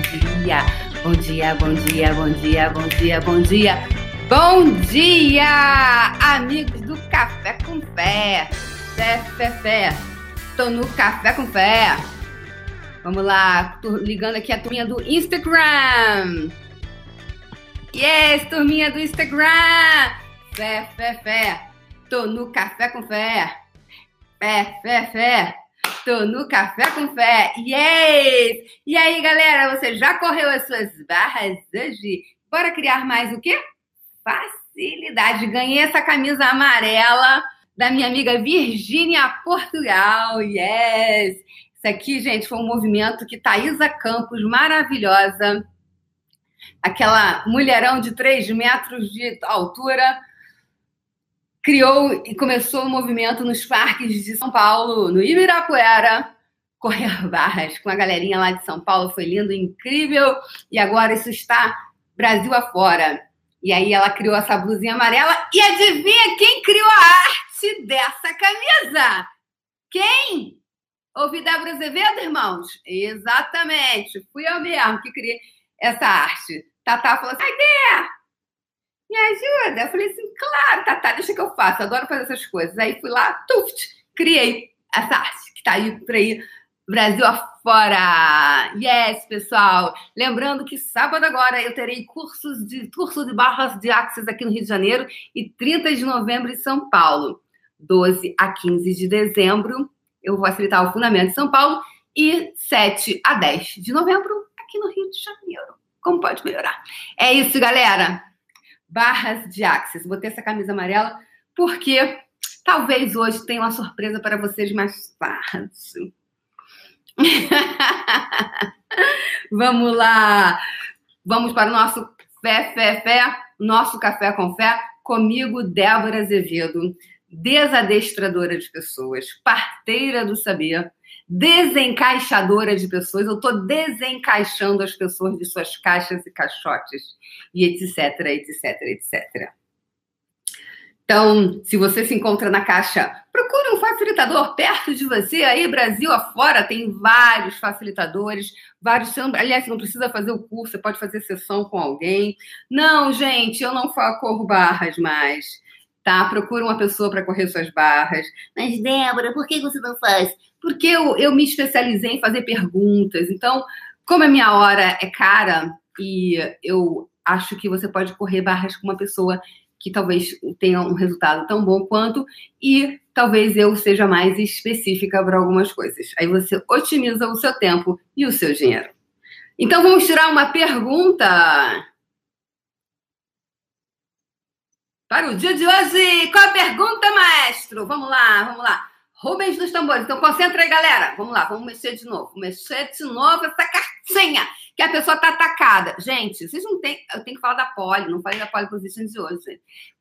dia. Bom dia, bom dia, bom dia, bom dia, bom dia. Bom dia, amigos do Café com Fé. Fé, fé, fé. Tô no Café com Fé. Vamos lá, tô ligando aqui a turminha do Instagram. Yes, turminha do Instagram. Fé, fé, fé. Tô no Café com Fé. Fé, fé, fé. Tô no Café com Fé. Yes! E aí, galera, você já correu as suas barras hoje? Bora criar mais o quê? Facilidade. Ganhei essa camisa amarela da minha amiga Virgínia Portugal. Yes! Isso aqui, gente, foi um movimento que Thaisa Campos, maravilhosa, aquela mulherão de 3 metros de altura, criou e começou o um movimento nos parques de São Paulo, no Ibirapuera, correr barras com a galerinha lá de São Paulo. Foi lindo, incrível. E agora isso está Brasil afora. E aí ela criou essa blusinha amarela. E adivinha quem criou a arte dessa camisa? Quem? Ouvi Débora Azevedo, irmãos? Exatamente. Fui eu mesmo que criei essa arte. Tatá falou assim, ideia! Me ajuda. Eu falei assim, claro, Tatá, deixa que eu faço, adoro fazer essas coisas. Aí fui lá, tuft, criei essa arte que tá aí por aí, Brasil afora. Yes, pessoal. Lembrando que sábado agora eu terei cursos de curso de barras de Axis aqui no Rio de Janeiro e 30 de novembro em São Paulo. 12 a 15 de dezembro eu vou facilitar o fundamento de São Paulo e 7 a 10 de novembro aqui no Rio de Janeiro. Como pode melhorar? É isso, galera barras de Axis. Botei essa camisa amarela porque talvez hoje tenha uma surpresa para vocês mais tarde. Vamos lá. Vamos para o nosso fé, fé, fé, nosso café com fé. Comigo, Débora Azevedo, desadestradora de pessoas, parteira do saber, desencaixadora de pessoas. Eu estou desencaixando as pessoas de suas caixas e caixotes, e etc, etc, etc. Então, se você se encontra na caixa, procure um facilitador perto de você. Aí, Brasil afora, tem vários facilitadores, vários. Aliás, não precisa fazer o curso, você pode fazer sessão com alguém. Não, gente, eu não corro barras mais. Tá? Procura uma pessoa para correr suas barras. Mas, Débora, por que você não faz? Porque eu, eu me especializei em fazer perguntas. Então, como a minha hora é cara e eu acho que você pode correr barras com uma pessoa que talvez tenha um resultado tão bom quanto e talvez eu seja mais específica para algumas coisas. Aí você otimiza o seu tempo e o seu dinheiro. Então vamos tirar uma pergunta para o dia de hoje. Qual a pergunta, maestro? Vamos lá, vamos lá. Rubens dos tambores. Então concentra aí, galera. Vamos lá, vamos mexer de novo. Mexer de novo essa cartinha que a pessoa tá atacada. Gente, vocês não têm. Eu tenho que falar da poli, não falei da poli position de hoje.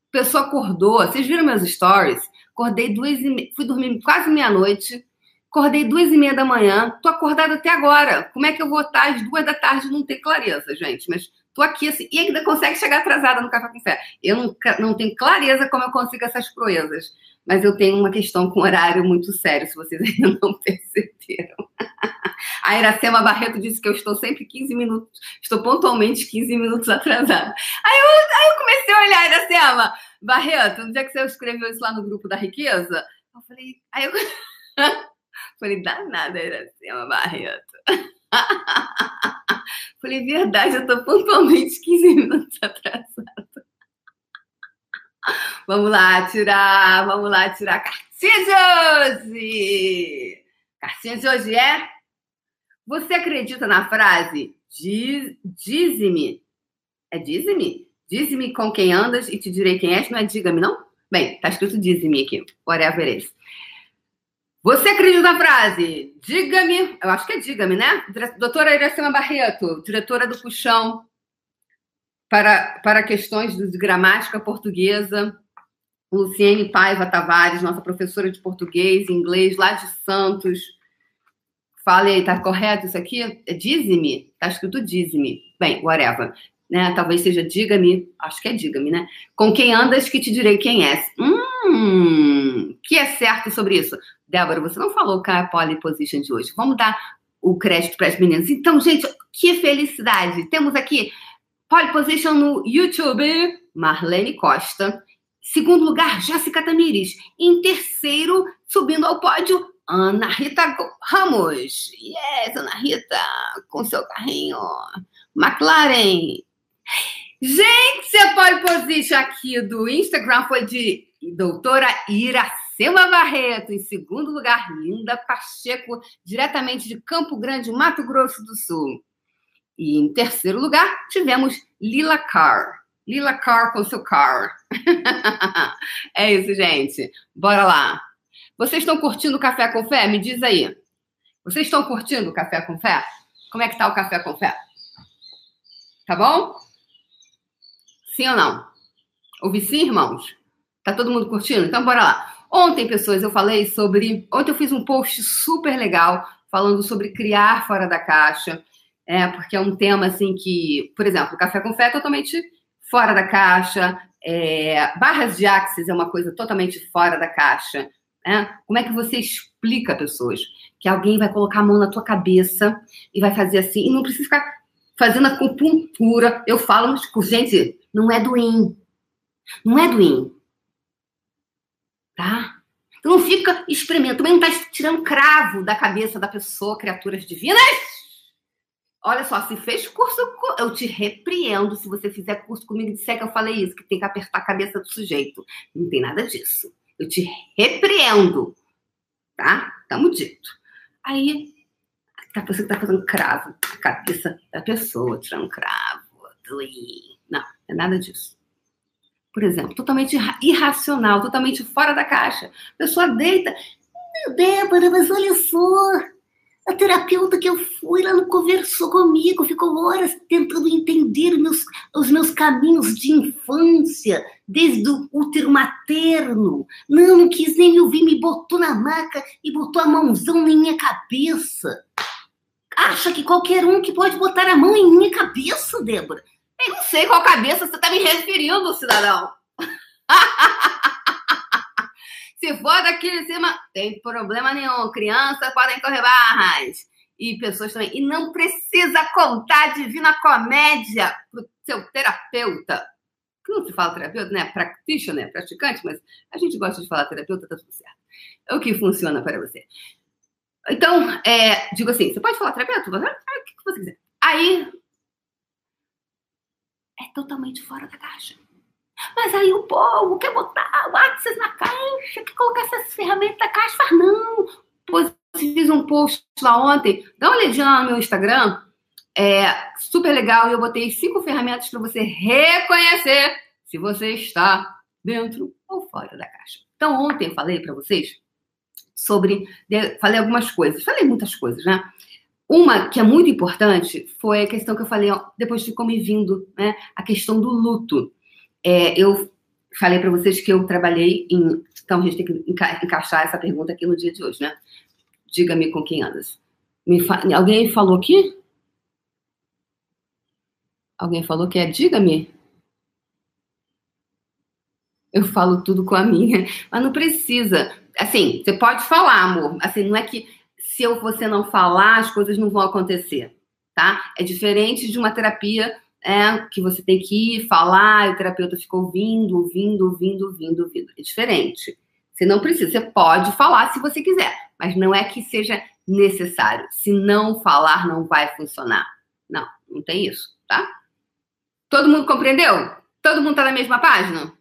A pessoa acordou. Vocês viram meus stories? Acordei duas e me... Fui dormir quase meia-noite. Acordei duas e meia da manhã. Tô acordada até agora. Como é que eu vou estar às duas da tarde não ter clareza, gente? Mas tô aqui assim. E ainda consegue chegar atrasada no Café com Fé. Eu não, não tenho clareza como eu consigo essas proezas mas eu tenho uma questão com horário muito sério, se vocês ainda não perceberam. A Iracema Barreto disse que eu estou sempre 15 minutos, estou pontualmente 15 minutos atrasada. Aí eu, aí eu comecei a olhar, Iracema, Barreto, no dia que você escreveu isso lá no grupo da riqueza, eu falei, aí eu falei, dá nada, Iracema Barreto. Falei, verdade, eu estou pontualmente 15 minutos atrasada. Vamos lá tirar, vamos lá tirar cartinha de hoje. Cartinha de hoje é: Você acredita na frase diz-me? É diz-me? Diz-me com quem andas e te direi quem és, não é diga-me, não? Bem, tá escrito diz-me aqui. Whatever it Você acredita na frase? Diga-me, eu acho que é diga-me, né? Doutora Iracema Barreto, diretora do Puxão para, para questões de gramática portuguesa. Luciene Paiva Tavares, nossa professora de português e inglês lá de Santos. Fale aí, tá correto isso aqui? É dize-me? Tá escrito dize-me. Bem, whatever. Né? Talvez seja diga-me, acho que é diga-me, né? Com quem andas que te direi quem és. Hum, que é certo sobre isso? Débora, você não falou qual é a pole position de hoje. Vamos dar o crédito para as meninas. Então, gente, que felicidade! Temos aqui pole position no YouTube, Marlene Costa. Segundo lugar, Jéssica Tamires. Em terceiro, subindo ao pódio, Ana Rita Ramos. Yes, Ana Rita, com seu carrinho. McLaren. Gente, a pole position aqui do Instagram foi de doutora Iracema Barreto. Em segundo lugar, Linda Pacheco, diretamente de Campo Grande, Mato Grosso do Sul. E em terceiro lugar, tivemos Lila Carr. Lila Carr com seu car. é isso, gente. Bora lá. Vocês estão curtindo o Café com Fé? Me diz aí. Vocês estão curtindo o Café com Fé? Como é que tá o Café com Fé? Tá bom? Sim ou não? Ouvi sim, irmãos? Tá todo mundo curtindo? Então bora lá. Ontem, pessoas, eu falei sobre. Ontem eu fiz um post super legal falando sobre criar fora da caixa. É, porque é um tema assim que, por exemplo, café com fé é totalmente fora da caixa, é, barras de axis é uma coisa totalmente fora da caixa. Né? Como é que você explica pessoas que alguém vai colocar a mão na tua cabeça e vai fazer assim, e não precisa ficar fazendo acupuntura. Eu falo, gente, não é do in. Não é do in. Tá? Então não fica experimentando. Também não está tirando cravo da cabeça da pessoa, criaturas divinas. Olha só, se fez curso, eu te repreendo se você fizer curso comigo e disser que eu falei isso, que tem que apertar a cabeça do sujeito. Não tem nada disso. Eu te repreendo. Tá? Tamo dito. Aí, a pessoa que tá fazendo cravo na cabeça da pessoa, tirando cravo, doei. É nada disso. Por exemplo, totalmente irracional, totalmente fora da caixa. A pessoa deita. Meu Débora, mas olha só. A terapeuta que eu fui, ela não conversou comigo, ficou horas tentando entender meus, os meus caminhos de infância, desde o útero materno. Não, não quis nem me ouvir, me botou na maca e botou a mãozão na minha cabeça. Acha que qualquer um que pode botar a mão em minha cabeça, Débora? Eu não sei qual cabeça você está me referindo, cidadão. Se for daqui de cima, tem problema nenhum. Crianças podem correr barras. E pessoas também. E não precisa contar Divina Comédia pro seu terapeuta. Não se fala terapeuta, né? Practitioner, né? praticante, mas a gente gosta de falar terapeuta, tá tudo certo. É o que funciona para você. Então, é, digo assim, você pode falar terapeuta? Você, o que você quiser. Aí, é totalmente fora da caixa. Mas aí o povo quer botar o Axis na caixa, quer colocar essas ferramentas na caixa. Faz não. Pois fiz um post lá ontem. Dá uma olhadinha lá no meu Instagram. É super legal. E eu botei cinco ferramentas para você reconhecer se você está dentro ou fora da caixa. Então, ontem eu falei para vocês sobre. Falei algumas coisas. Falei muitas coisas, né? Uma que é muito importante foi a questão que eu falei, ó, depois ficou me vindo, né? A questão do luto. É, eu falei para vocês que eu trabalhei em. Então, a gente tem que enca encaixar essa pergunta aqui no dia de hoje, né? Diga-me com quem andas. Fa... Alguém falou aqui? Alguém falou que é diga-me? Eu falo tudo com a minha, mas não precisa. Assim, você pode falar, amor. Assim, não é que se eu, você não falar, as coisas não vão acontecer, tá? É diferente de uma terapia é, que você tem que ir falar, e o terapeuta fica ouvindo, ouvindo, ouvindo, ouvindo, ouvindo. É diferente. Você não precisa, você pode falar se você quiser, mas não é que seja necessário. Se não falar, não vai funcionar. Não, não tem isso, tá? Todo mundo compreendeu? Todo mundo tá na mesma página?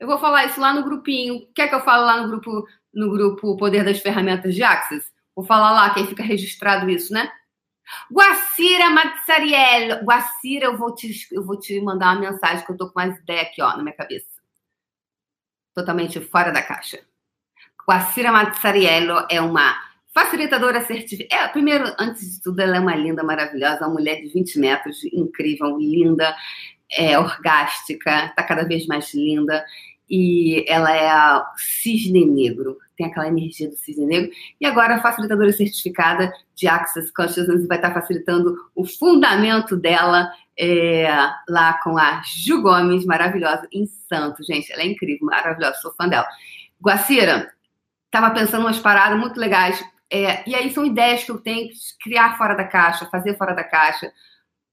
Eu vou falar isso lá no grupinho. Quer que eu fale lá no grupo, no grupo Poder das Ferramentas de Axis? Vou falar lá, que aí fica registrado isso, né? Guacira Mazzariello. Guacira, eu vou, te, eu vou te mandar uma mensagem que eu tô com mais ideia aqui, ó, na minha cabeça. Totalmente fora da caixa. Guacira Mazzariello é uma facilitadora certificada. É, primeiro, antes de tudo, ela é uma linda, maravilhosa, uma mulher de 20 metros, incrível, linda, é, orgástica, tá cada vez mais linda. E ela é a cisne negro tem aquela energia do cisne negro. E agora a facilitadora certificada de Access Consciousness vai estar facilitando o fundamento dela é, lá com a Ju Gomes, maravilhosa, em Santos, gente. Ela é incrível, maravilhosa, sou fã dela. Guacira, estava pensando umas paradas muito legais. É, e aí são ideias que eu tenho, criar fora da caixa, fazer fora da caixa.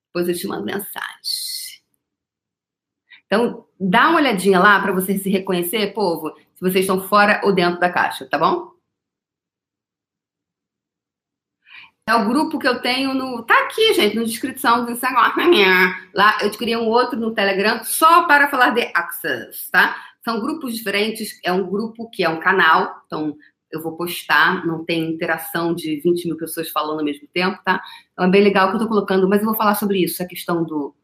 Depois eu te mando mensagem. Então, dá uma olhadinha lá para você se reconhecer, povo, se vocês estão fora ou dentro da caixa, tá bom? É o grupo que eu tenho no. Tá aqui, gente, na descrição do Instagram. Lá eu criei um outro no Telegram só para falar de Access, tá? São grupos diferentes. É um grupo que é um canal. Então, eu vou postar, não tem interação de 20 mil pessoas falando ao mesmo tempo, tá? Então é bem legal que eu tô colocando, mas eu vou falar sobre isso, a questão do.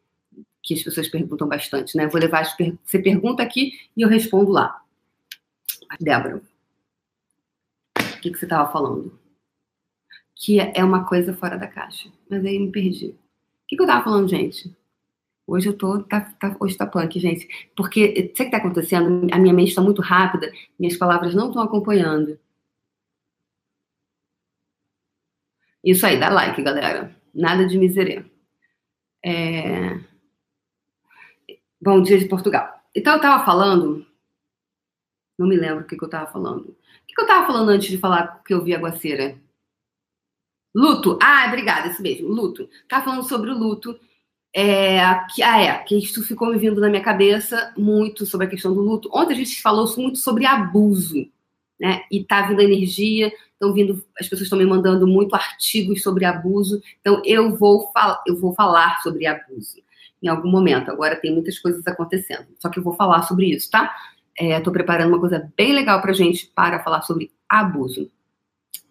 que as pessoas perguntam bastante, né? Eu vou levar as per... Você pergunta aqui e eu respondo lá. Débora, o que, que você estava falando? que é uma coisa fora da caixa. Mas aí me perdi. O que, que eu tava falando, gente? Hoje eu tô, tá, tá, hoje tá punk, gente. Porque, sabe o que tá acontecendo? A minha mente está muito rápida, minhas palavras não estão acompanhando. Isso aí, dá like, galera. Nada de miserê. É... Bom dia de Portugal. Então, eu tava falando. Não me lembro o que, que eu tava falando. O que, que eu tava falando antes de falar que eu vi aguaceira? Luto. Ah, obrigada, isso mesmo, luto. Tá falando sobre o luto. É, que, ah, é, que isso ficou me vindo na minha cabeça muito sobre a questão do luto. Ontem a gente falou muito sobre abuso, né? E tá vindo energia, estão vindo, as pessoas estão me mandando muito artigos sobre abuso. Então eu vou eu vou falar sobre abuso em algum momento. Agora tem muitas coisas acontecendo, só que eu vou falar sobre isso, tá? Estou é, preparando uma coisa bem legal para gente para falar sobre abuso.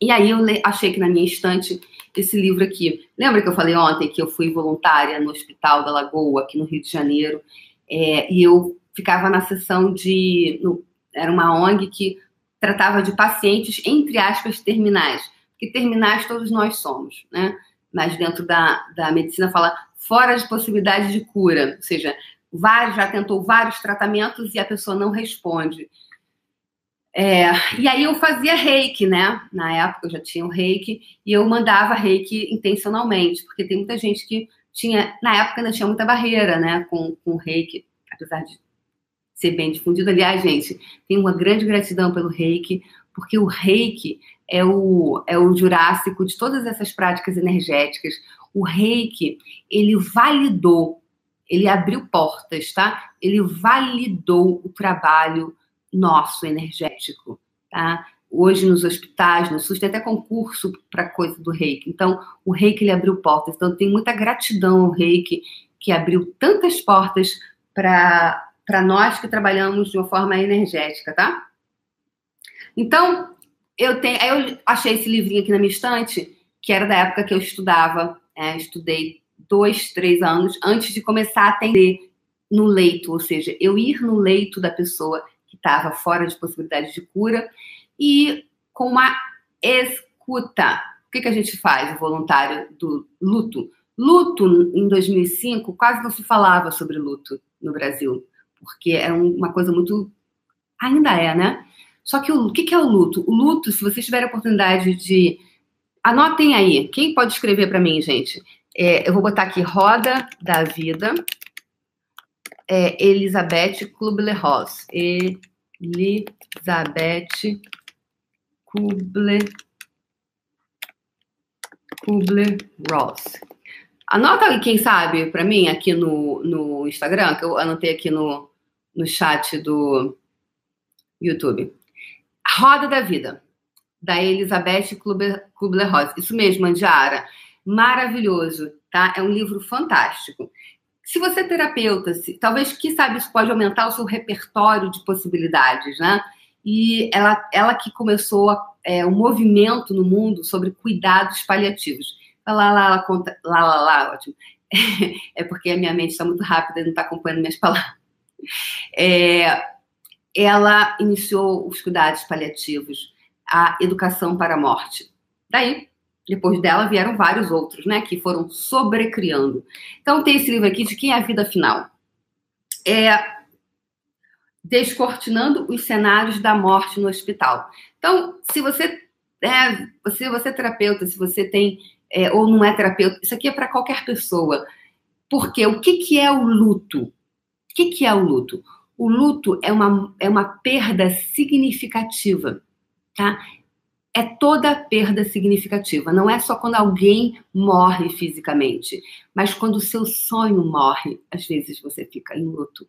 E aí eu achei que na minha estante esse livro aqui. Lembra que eu falei ontem que eu fui voluntária no Hospital da Lagoa, aqui no Rio de Janeiro, é, e eu ficava na sessão de. No, era uma ONG que tratava de pacientes, entre aspas, terminais. Porque terminais todos nós somos, né? Mas dentro da, da medicina fala fora de possibilidade de cura, ou seja, vários, já tentou vários tratamentos e a pessoa não responde. É, e aí eu fazia reiki, né? Na época eu já tinha o reiki e eu mandava reiki intencionalmente, porque tem muita gente que tinha, na época ainda tinha muita barreira, né? Com, com o reiki, apesar de ser bem difundido. Aliás, gente, tenho uma grande gratidão pelo reiki, porque o reiki é o, é o jurássico de todas essas práticas energéticas. O reiki, ele validou, ele abriu portas, tá? Ele validou o trabalho nosso energético, tá? Hoje nos hospitais, no SUS, tem até concurso para coisa do reiki. Então, o reiki ele abriu portas. Então, tem muita gratidão ao reiki que abriu tantas portas para nós que trabalhamos de uma forma energética, tá? Então, eu tenho, eu achei esse livrinho aqui na minha estante, que era da época que eu estudava, é, estudei dois, três anos antes de começar a atender no leito, ou seja, eu ir no leito da pessoa que estava fora de possibilidade de cura, e com uma escuta. O que, que a gente faz, o voluntário do luto? Luto, em 2005, quase não se falava sobre luto no Brasil, porque é uma coisa muito. Ainda é, né? Só que o, o que, que é o luto? O luto, se vocês tiverem a oportunidade de. Anotem aí. Quem pode escrever para mim, gente? É, eu vou botar aqui Roda da Vida, é Elizabeth Kubler-Ross. Elizabeth Kubler Kubler-Ross. Anota quem sabe, para mim, aqui no, no Instagram, que eu anotei aqui no, no chat do YouTube. Roda da Vida, da Elizabeth Kubler-Ross. Isso mesmo, Andiara. Maravilhoso, tá? É um livro fantástico. Se você é terapeuta, se, talvez, que sabe, isso pode aumentar o seu repertório de possibilidades, né? E ela, ela que começou é, um movimento no mundo sobre cuidados paliativos. Lá, lá, lá, conta, lá, lá, lá, ótimo. É porque a minha mente está muito rápida e não está acompanhando minhas palavras. É, ela iniciou os cuidados paliativos, a educação para a morte. Daí, depois dela vieram vários outros, né, que foram sobrecriando. Então tem esse livro aqui de quem é a vida final. É descortinando os cenários da morte no hospital. Então, se você é, se você é terapeuta, se você tem é, ou não é terapeuta, isso aqui é para qualquer pessoa. Porque o que, que é o luto? O que, que é o luto? O luto é uma, é uma perda significativa, tá? É toda perda significativa. Não é só quando alguém morre fisicamente, mas quando o seu sonho morre, às vezes você fica em luto.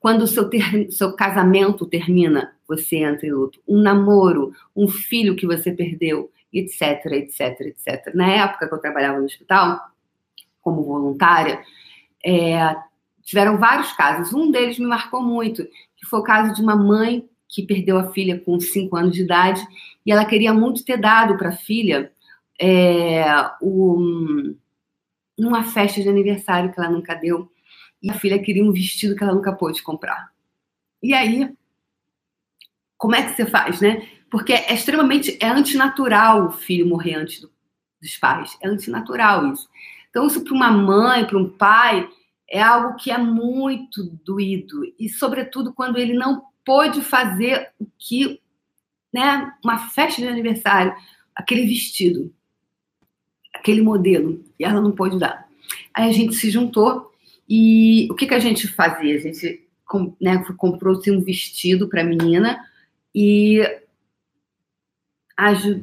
Quando o seu, ter, seu casamento termina, você entra em luto. Um namoro, um filho que você perdeu, etc, etc, etc. Na época que eu trabalhava no hospital, como voluntária, é, tiveram vários casos. Um deles me marcou muito, que foi o caso de uma mãe que perdeu a filha com 5 anos de idade e ela queria muito ter dado para a filha é, um, uma festa de aniversário que ela nunca deu e a filha queria um vestido que ela nunca pôde comprar. E aí, como é que você faz, né? Porque é extremamente é antinatural o filho morrer antes do, dos pais. É antinatural isso. Então, isso para uma mãe, para um pai, é algo que é muito doído. E, sobretudo, quando ele não pôde fazer o que, né, uma festa de aniversário, aquele vestido, aquele modelo, e ela não pôde dar. Aí a gente se juntou e o que, que a gente fazia? A gente né, comprou-se um vestido para a menina e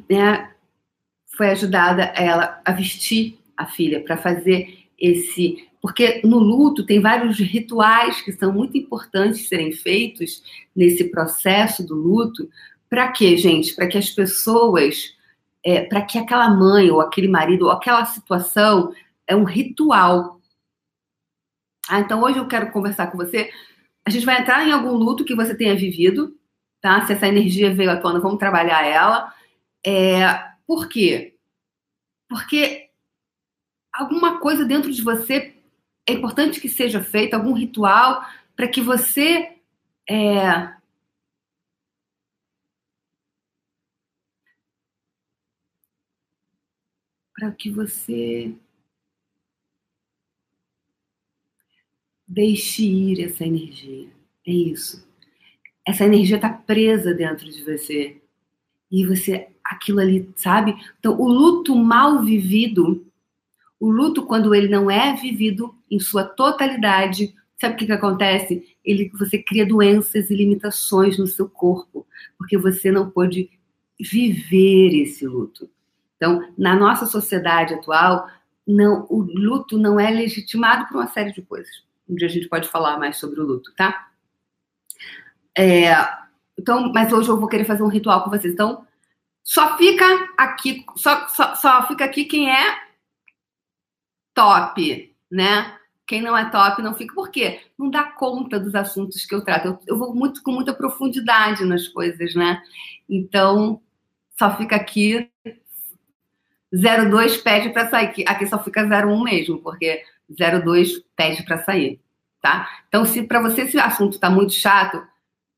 né, foi ajudada ela a vestir a filha para fazer esse porque no luto tem vários rituais que são muito importantes serem feitos nesse processo do luto. Para quê, gente? Para que as pessoas, é, para que aquela mãe ou aquele marido ou aquela situação é um ritual. Ah, então hoje eu quero conversar com você. A gente vai entrar em algum luto que você tenha vivido, tá? Se essa energia veio à tona, vamos trabalhar ela. É, por quê? Porque alguma coisa dentro de você é importante que seja feito algum ritual para que você é, para que você deixe ir essa energia. É isso. Essa energia está presa dentro de você. E você, aquilo ali, sabe? Então, o luto mal vivido o luto, quando ele não é vivido em sua totalidade, sabe o que, que acontece? Ele, você cria doenças e limitações no seu corpo, porque você não pôde viver esse luto. Então, na nossa sociedade atual, não, o luto não é legitimado por uma série de coisas. Um dia a gente pode falar mais sobre o luto, tá? É, então, mas hoje eu vou querer fazer um ritual com vocês. Então, só fica aqui, só, só, só fica aqui quem é top, né? Quem não é top não fica. Por quê? Não dá conta dos assuntos que eu trato. Eu, eu vou muito com muita profundidade nas coisas, né? Então, só fica aqui 02 pede para sair. Aqui só fica 01 mesmo, porque 02 pede para sair, tá? Então, se para você esse assunto está muito chato,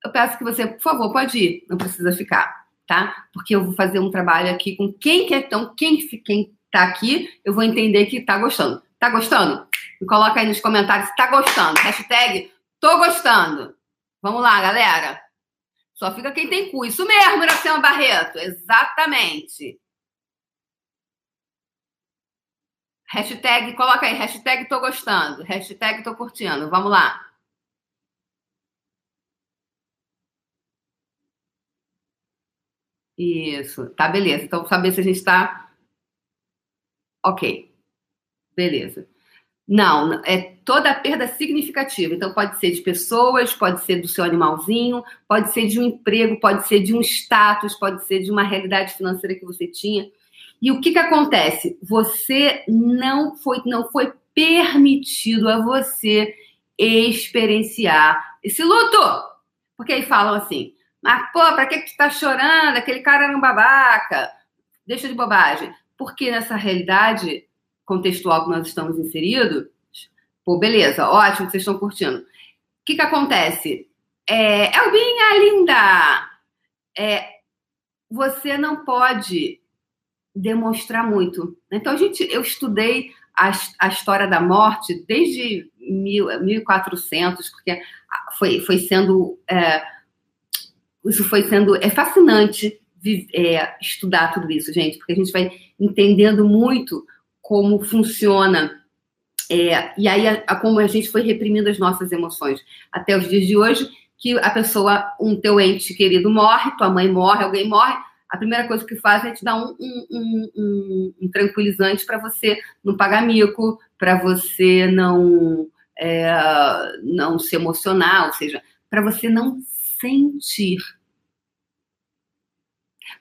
eu peço que você, por favor, pode ir, não precisa ficar, tá? Porque eu vou fazer um trabalho aqui com quem quer, então, quem, quem tá aqui, eu vou entender que tá gostando. Tá gostando? Me coloca aí nos comentários se tá gostando. Hashtag tô gostando. Vamos lá, galera. Só fica quem tem cu. Isso mesmo, Iracema Barreto. Exatamente. Hashtag, coloca aí, hashtag tô gostando, hashtag tô curtindo. Vamos lá. Isso, tá beleza. Então, saber se a gente está Ok, beleza. Não, é toda perda significativa. Então, pode ser de pessoas, pode ser do seu animalzinho, pode ser de um emprego, pode ser de um status, pode ser de uma realidade financeira que você tinha. E o que, que acontece? Você não foi, não foi permitido a você experienciar esse luto. Porque aí falam assim, mas pô, pra que, que tu tá chorando? Aquele cara era um babaca. Deixa de bobagem. Porque nessa realidade contextual que nós estamos inseridos, pô, beleza, ótimo, vocês estão curtindo. O que, que acontece? É, Elbinha linda! É, você não pode demonstrar muito. Então, a gente, eu estudei a, a história da morte desde mil, 1400, porque foi, foi sendo. É, isso foi sendo. É fascinante é, estudar tudo isso, gente, porque a gente vai entendendo muito como funciona. É, e aí, a, a, como a gente foi reprimindo as nossas emoções. Até os dias de hoje, que a pessoa, um teu ente querido morre, tua mãe morre, alguém morre, a primeira coisa que faz é te dar um, um, um, um tranquilizante para você não pagar mico, para você não, é, não se emocionar, ou seja, para você não sentir,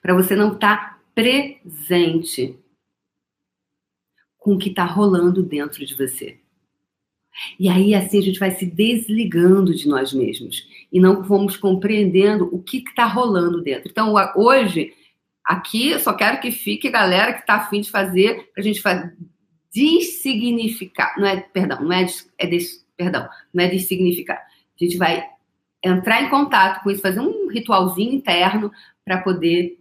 para você não estar tá presente com o que está rolando dentro de você. E aí, assim, a gente vai se desligando de nós mesmos e não vamos compreendendo o que está rolando dentro. Então, hoje, aqui, eu só quero que fique a galera que está afim de fazer, para a gente fazer, dessignificar. Não é, perdão, não é, é des, perdão, não é dessignificar. A gente vai entrar em contato com isso, fazer um ritualzinho interno para poder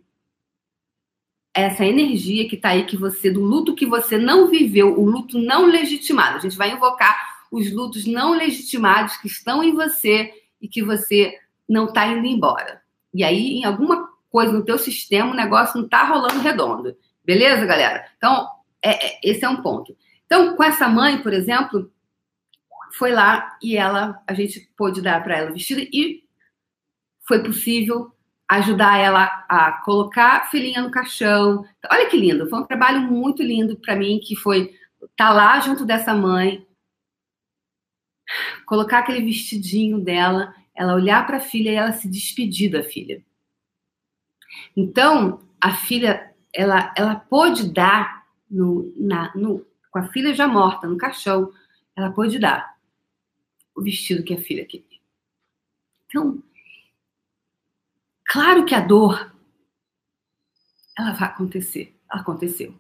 essa energia que está aí que você do luto que você não viveu, o luto não legitimado. A gente vai invocar os lutos não legitimados que estão em você e que você não está indo embora. E aí, em alguma coisa no teu sistema, o negócio não está rolando redondo. Beleza, galera? Então, é, é, esse é um ponto. Então, com essa mãe, por exemplo, foi lá e ela, a gente pôde dar para ela vestido e foi possível ajudar ela a colocar a filhinha no caixão. Olha que lindo, foi um trabalho muito lindo para mim que foi estar tá lá junto dessa mãe, colocar aquele vestidinho dela, ela olhar para a filha e ela se despedir da filha. Então, a filha, ela, ela pôde dar, no, na, no, com a filha já morta, no caixão, ela pôde dar o vestido que a filha queria. Então, claro que a dor, ela vai acontecer, aconteceu.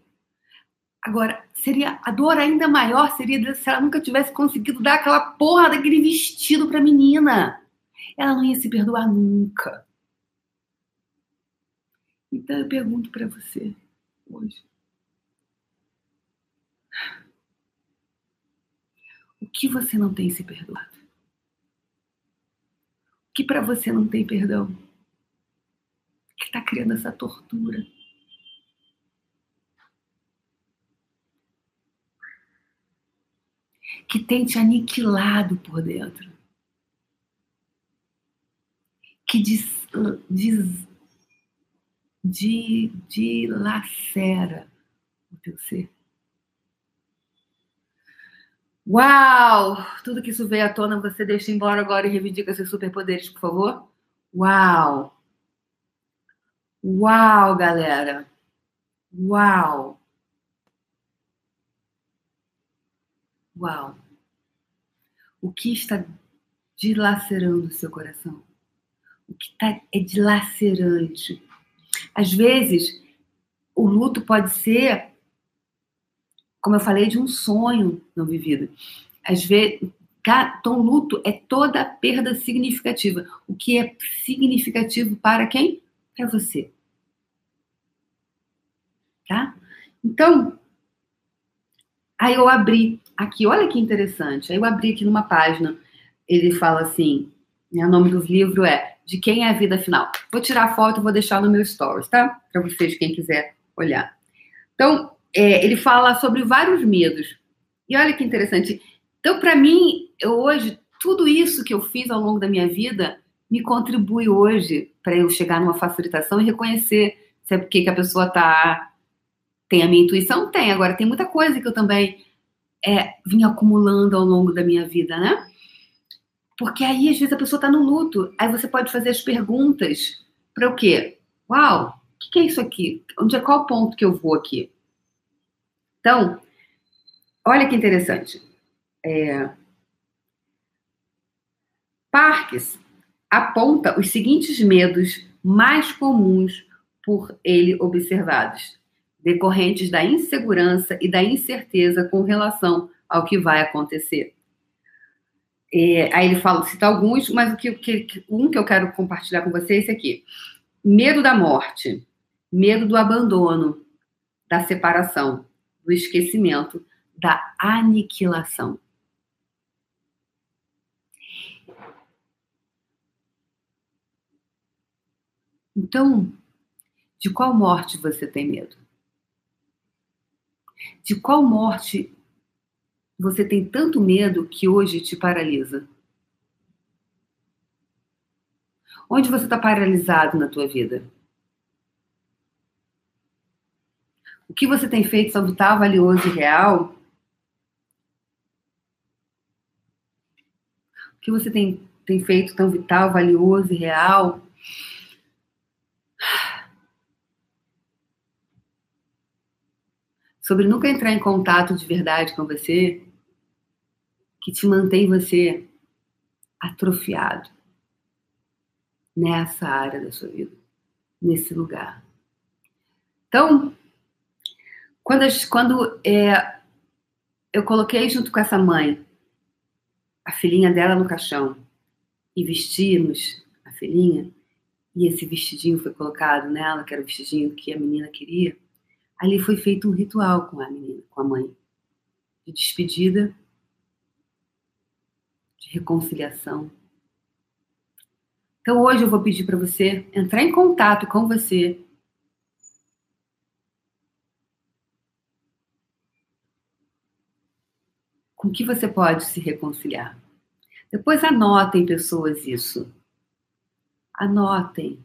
Agora, seria a dor ainda maior seria se ela nunca tivesse conseguido dar aquela porra daquele vestido pra menina. Ela não ia se perdoar nunca. Então eu pergunto para você hoje. O que você não tem se perdoado? O que para você não tem perdão? Está criando essa tortura? que tem te aniquilado por dentro, que diz, diz, dilacera o teu ser. Uau! Tudo que isso veio à tona, você deixa embora agora e reivindica seus superpoderes, por favor? Uau! Uau, galera! Uau! Uau! O que está dilacerando o seu coração? O que está é dilacerante. Às vezes, o luto pode ser, como eu falei, de um sonho não vivido. Às vezes, então, luto é toda perda significativa. O que é significativo para quem? Para você. Tá? Então, aí eu abri aqui, olha que interessante. Aí eu abri aqui numa página, ele fala assim, né, o nome do livro é De Quem é a Vida Final. Vou tirar a foto vou deixar no meu stories, tá? Para vocês, quem quiser olhar. Então, é, ele fala sobre vários medos. E olha que interessante. Então, para mim, eu hoje, tudo isso que eu fiz ao longo da minha vida me contribui hoje para eu chegar numa facilitação e reconhecer se é porque que a pessoa tá tem a minha intuição? Tem. Agora, tem muita coisa que eu também é, vim acumulando ao longo da minha vida, né? Porque aí, às vezes, a pessoa está no luto. Aí você pode fazer as perguntas para o quê? Uau, o que, que, é isso aqui? Onde é qual o ponto que eu vou aqui? Então, olha que interessante. É... Parques aponta os seguintes medos mais comuns por ele observados decorrentes da insegurança e da incerteza com relação ao que vai acontecer. É, aí ele fala, cita alguns, mas o que, que, um que eu quero compartilhar com vocês é aqui. Medo da morte, medo do abandono, da separação, do esquecimento, da aniquilação. Então, de qual morte você tem medo? De qual morte você tem tanto medo que hoje te paralisa? Onde você está paralisado na tua vida? O que você tem feito tão vital, valioso e real? O que você tem, tem feito tão vital, valioso e real? Sobre nunca entrar em contato de verdade com você, que te mantém você atrofiado nessa área da sua vida, nesse lugar. Então, quando, quando é, eu coloquei junto com essa mãe a filhinha dela no caixão e vestimos a filhinha, e esse vestidinho foi colocado nela, que era o vestidinho que a menina queria, ali foi feito um ritual com a menina, com a mãe, de despedida de reconciliação. Então hoje eu vou pedir para você entrar em contato com você. Com que você pode se reconciliar? Depois anotem, pessoas, isso. Anotem.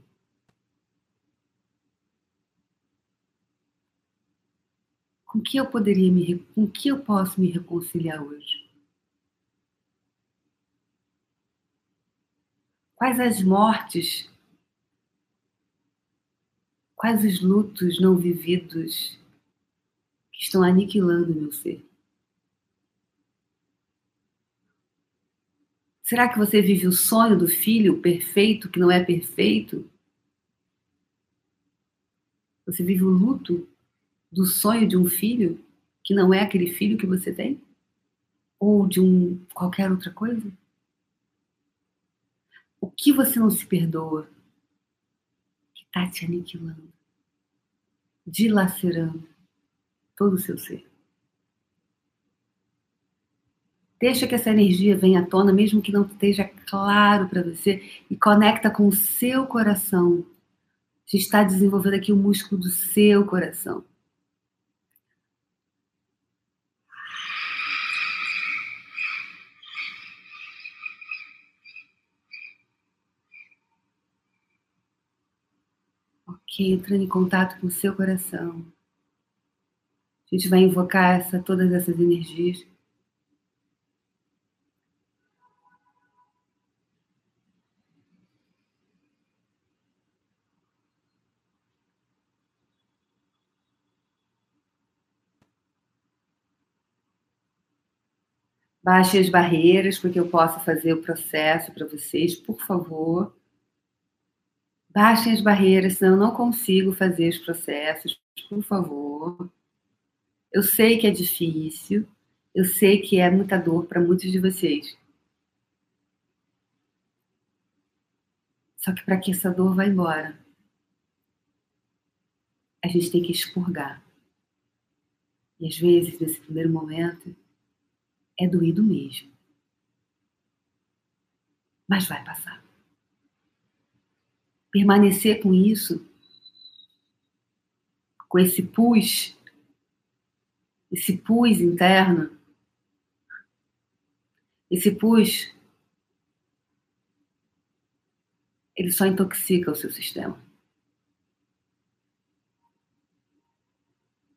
Com que eu poderia me com que eu posso me reconciliar hoje? Quais as mortes? Quais os lutos não vividos que estão aniquilando meu ser? Será que você vive o sonho do filho perfeito que não é perfeito? Você vive o luto do sonho de um filho que não é aquele filho que você tem? Ou de um qualquer outra coisa? O que você não se perdoa que está te aniquilando, dilacerando todo o seu ser? Deixa que essa energia venha à tona, mesmo que não esteja claro para você, e conecta com o seu coração. A gente está desenvolvendo aqui o músculo do seu coração. Entrando em contato com o seu coração. A gente vai invocar essa, todas essas energias. Baixe as barreiras para que eu possa fazer o processo para vocês, por favor. Baixem as barreiras, senão eu não consigo fazer os processos, por favor. Eu sei que é difícil, eu sei que é muita dor para muitos de vocês. Só que para que essa dor vá embora, a gente tem que expurgar. E às vezes, nesse primeiro momento, é doído mesmo. Mas vai passar permanecer com isso, com esse pus, esse pus interno, esse pus, ele só intoxica o seu sistema.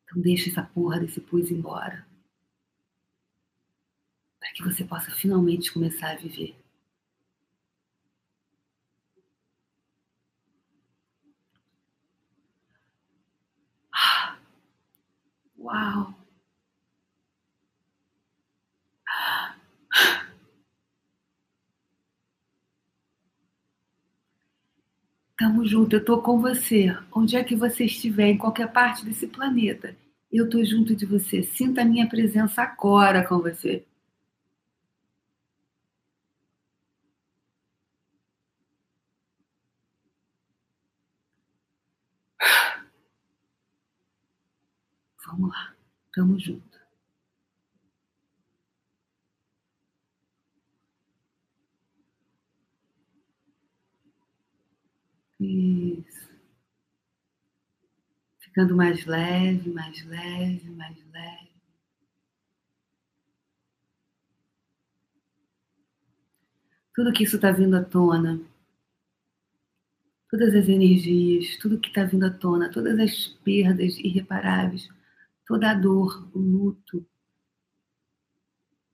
Então deixa essa porra desse pus embora. Para que você possa finalmente começar a viver. Uau! Tamo junto, eu tô com você. Onde é que você estiver, em qualquer parte desse planeta, eu tô junto de você. Sinta a minha presença agora com você. Vamos lá, tamo junto. Isso. Ficando mais leve, mais leve, mais leve. Tudo que isso está vindo à tona, todas as energias, tudo que está vindo à tona, todas as perdas irreparáveis, toda a dor, o luto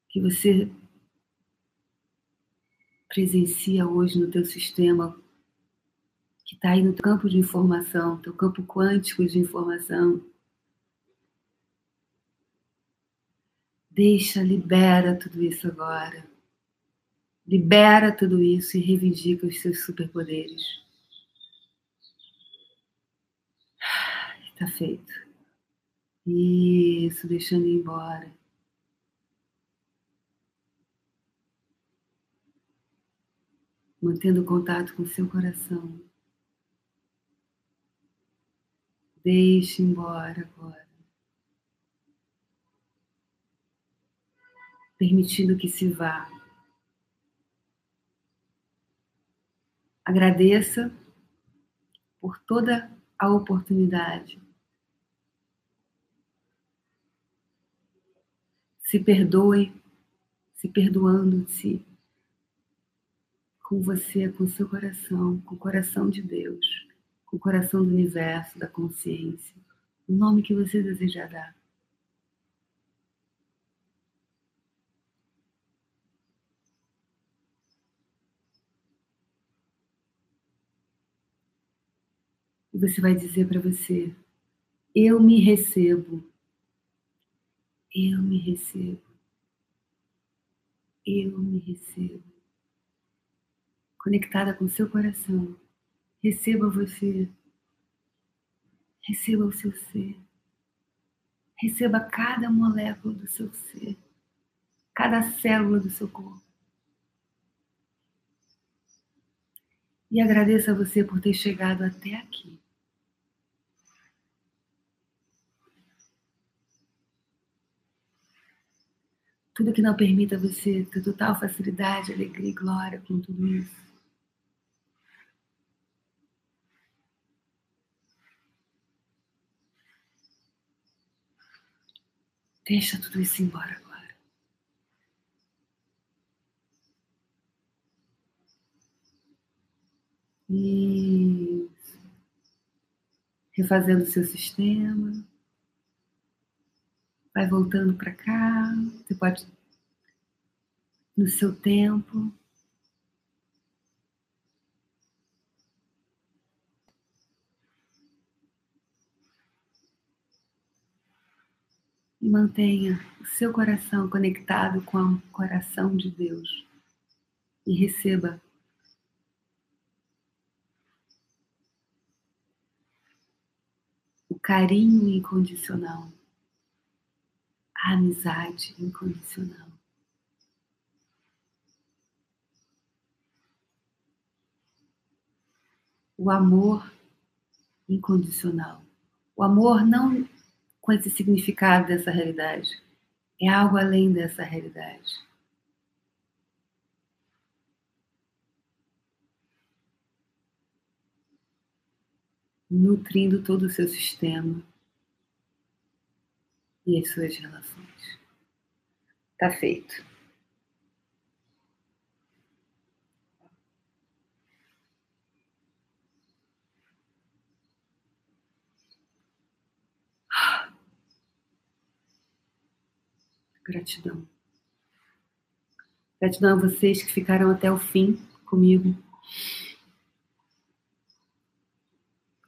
que você presencia hoje no teu sistema, que está aí no campo de informação, teu campo quântico de informação. Deixa, libera tudo isso agora. Libera tudo isso e reivindica os seus superpoderes. Tá feito. Isso, deixando ir embora. Mantendo contato com seu coração. Deixe embora agora. Permitindo que se vá. Agradeça por toda a oportunidade se perdoe, se perdoando-se com você, com seu coração, com o coração de Deus, com o coração do universo, da consciência, o nome que você desejar dar. E você vai dizer para você: Eu me recebo eu me recebo. Eu me recebo. Conectada com seu coração. Receba você. Receba o seu ser. Receba cada molécula do seu ser. Cada célula do seu corpo. E agradeça a você por ter chegado até aqui. Tudo que não permita você ter total facilidade, alegria e glória com tudo isso. Deixa tudo isso embora agora. Isso. Refazendo o seu sistema. Vai voltando para cá. Você pode, no seu tempo, e mantenha o seu coração conectado com o coração de Deus e receba o carinho incondicional a amizade incondicional. O amor incondicional. O amor não com esse significado dessa realidade, é algo além dessa realidade. Nutrindo todo o seu sistema e as suas relações. Tá feito. Gratidão. Gratidão a vocês que ficaram até o fim comigo.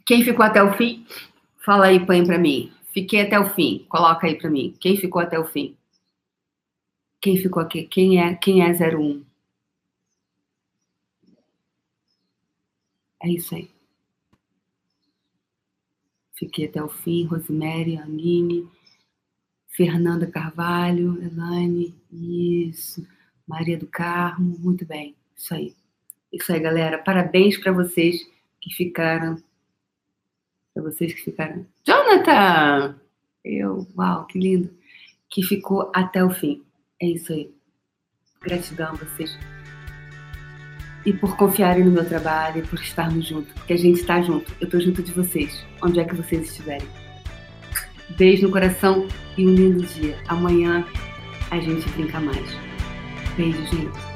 Quem ficou até o fim, fala aí, põe para mim. Fiquei até o fim. Coloca aí para mim. Quem ficou até o fim? Quem ficou aqui? Quem é, quem é 01? É isso aí. Fiquei até o fim. Rosemary, Anine, Fernanda Carvalho, Elaine, isso. Maria do Carmo, muito bem. Isso aí. Isso aí, galera. Parabéns para vocês que ficaram para vocês que ficaram. Jonathan! Eu, uau, que lindo! Que ficou até o fim. É isso aí. Gratidão a vocês. E por confiarem no meu trabalho e por estarmos juntos. Porque a gente está junto. Eu estou junto de vocês, onde é que vocês estiverem. Beijo no coração e um lindo dia. Amanhã a gente brinca mais. Beijo, gente.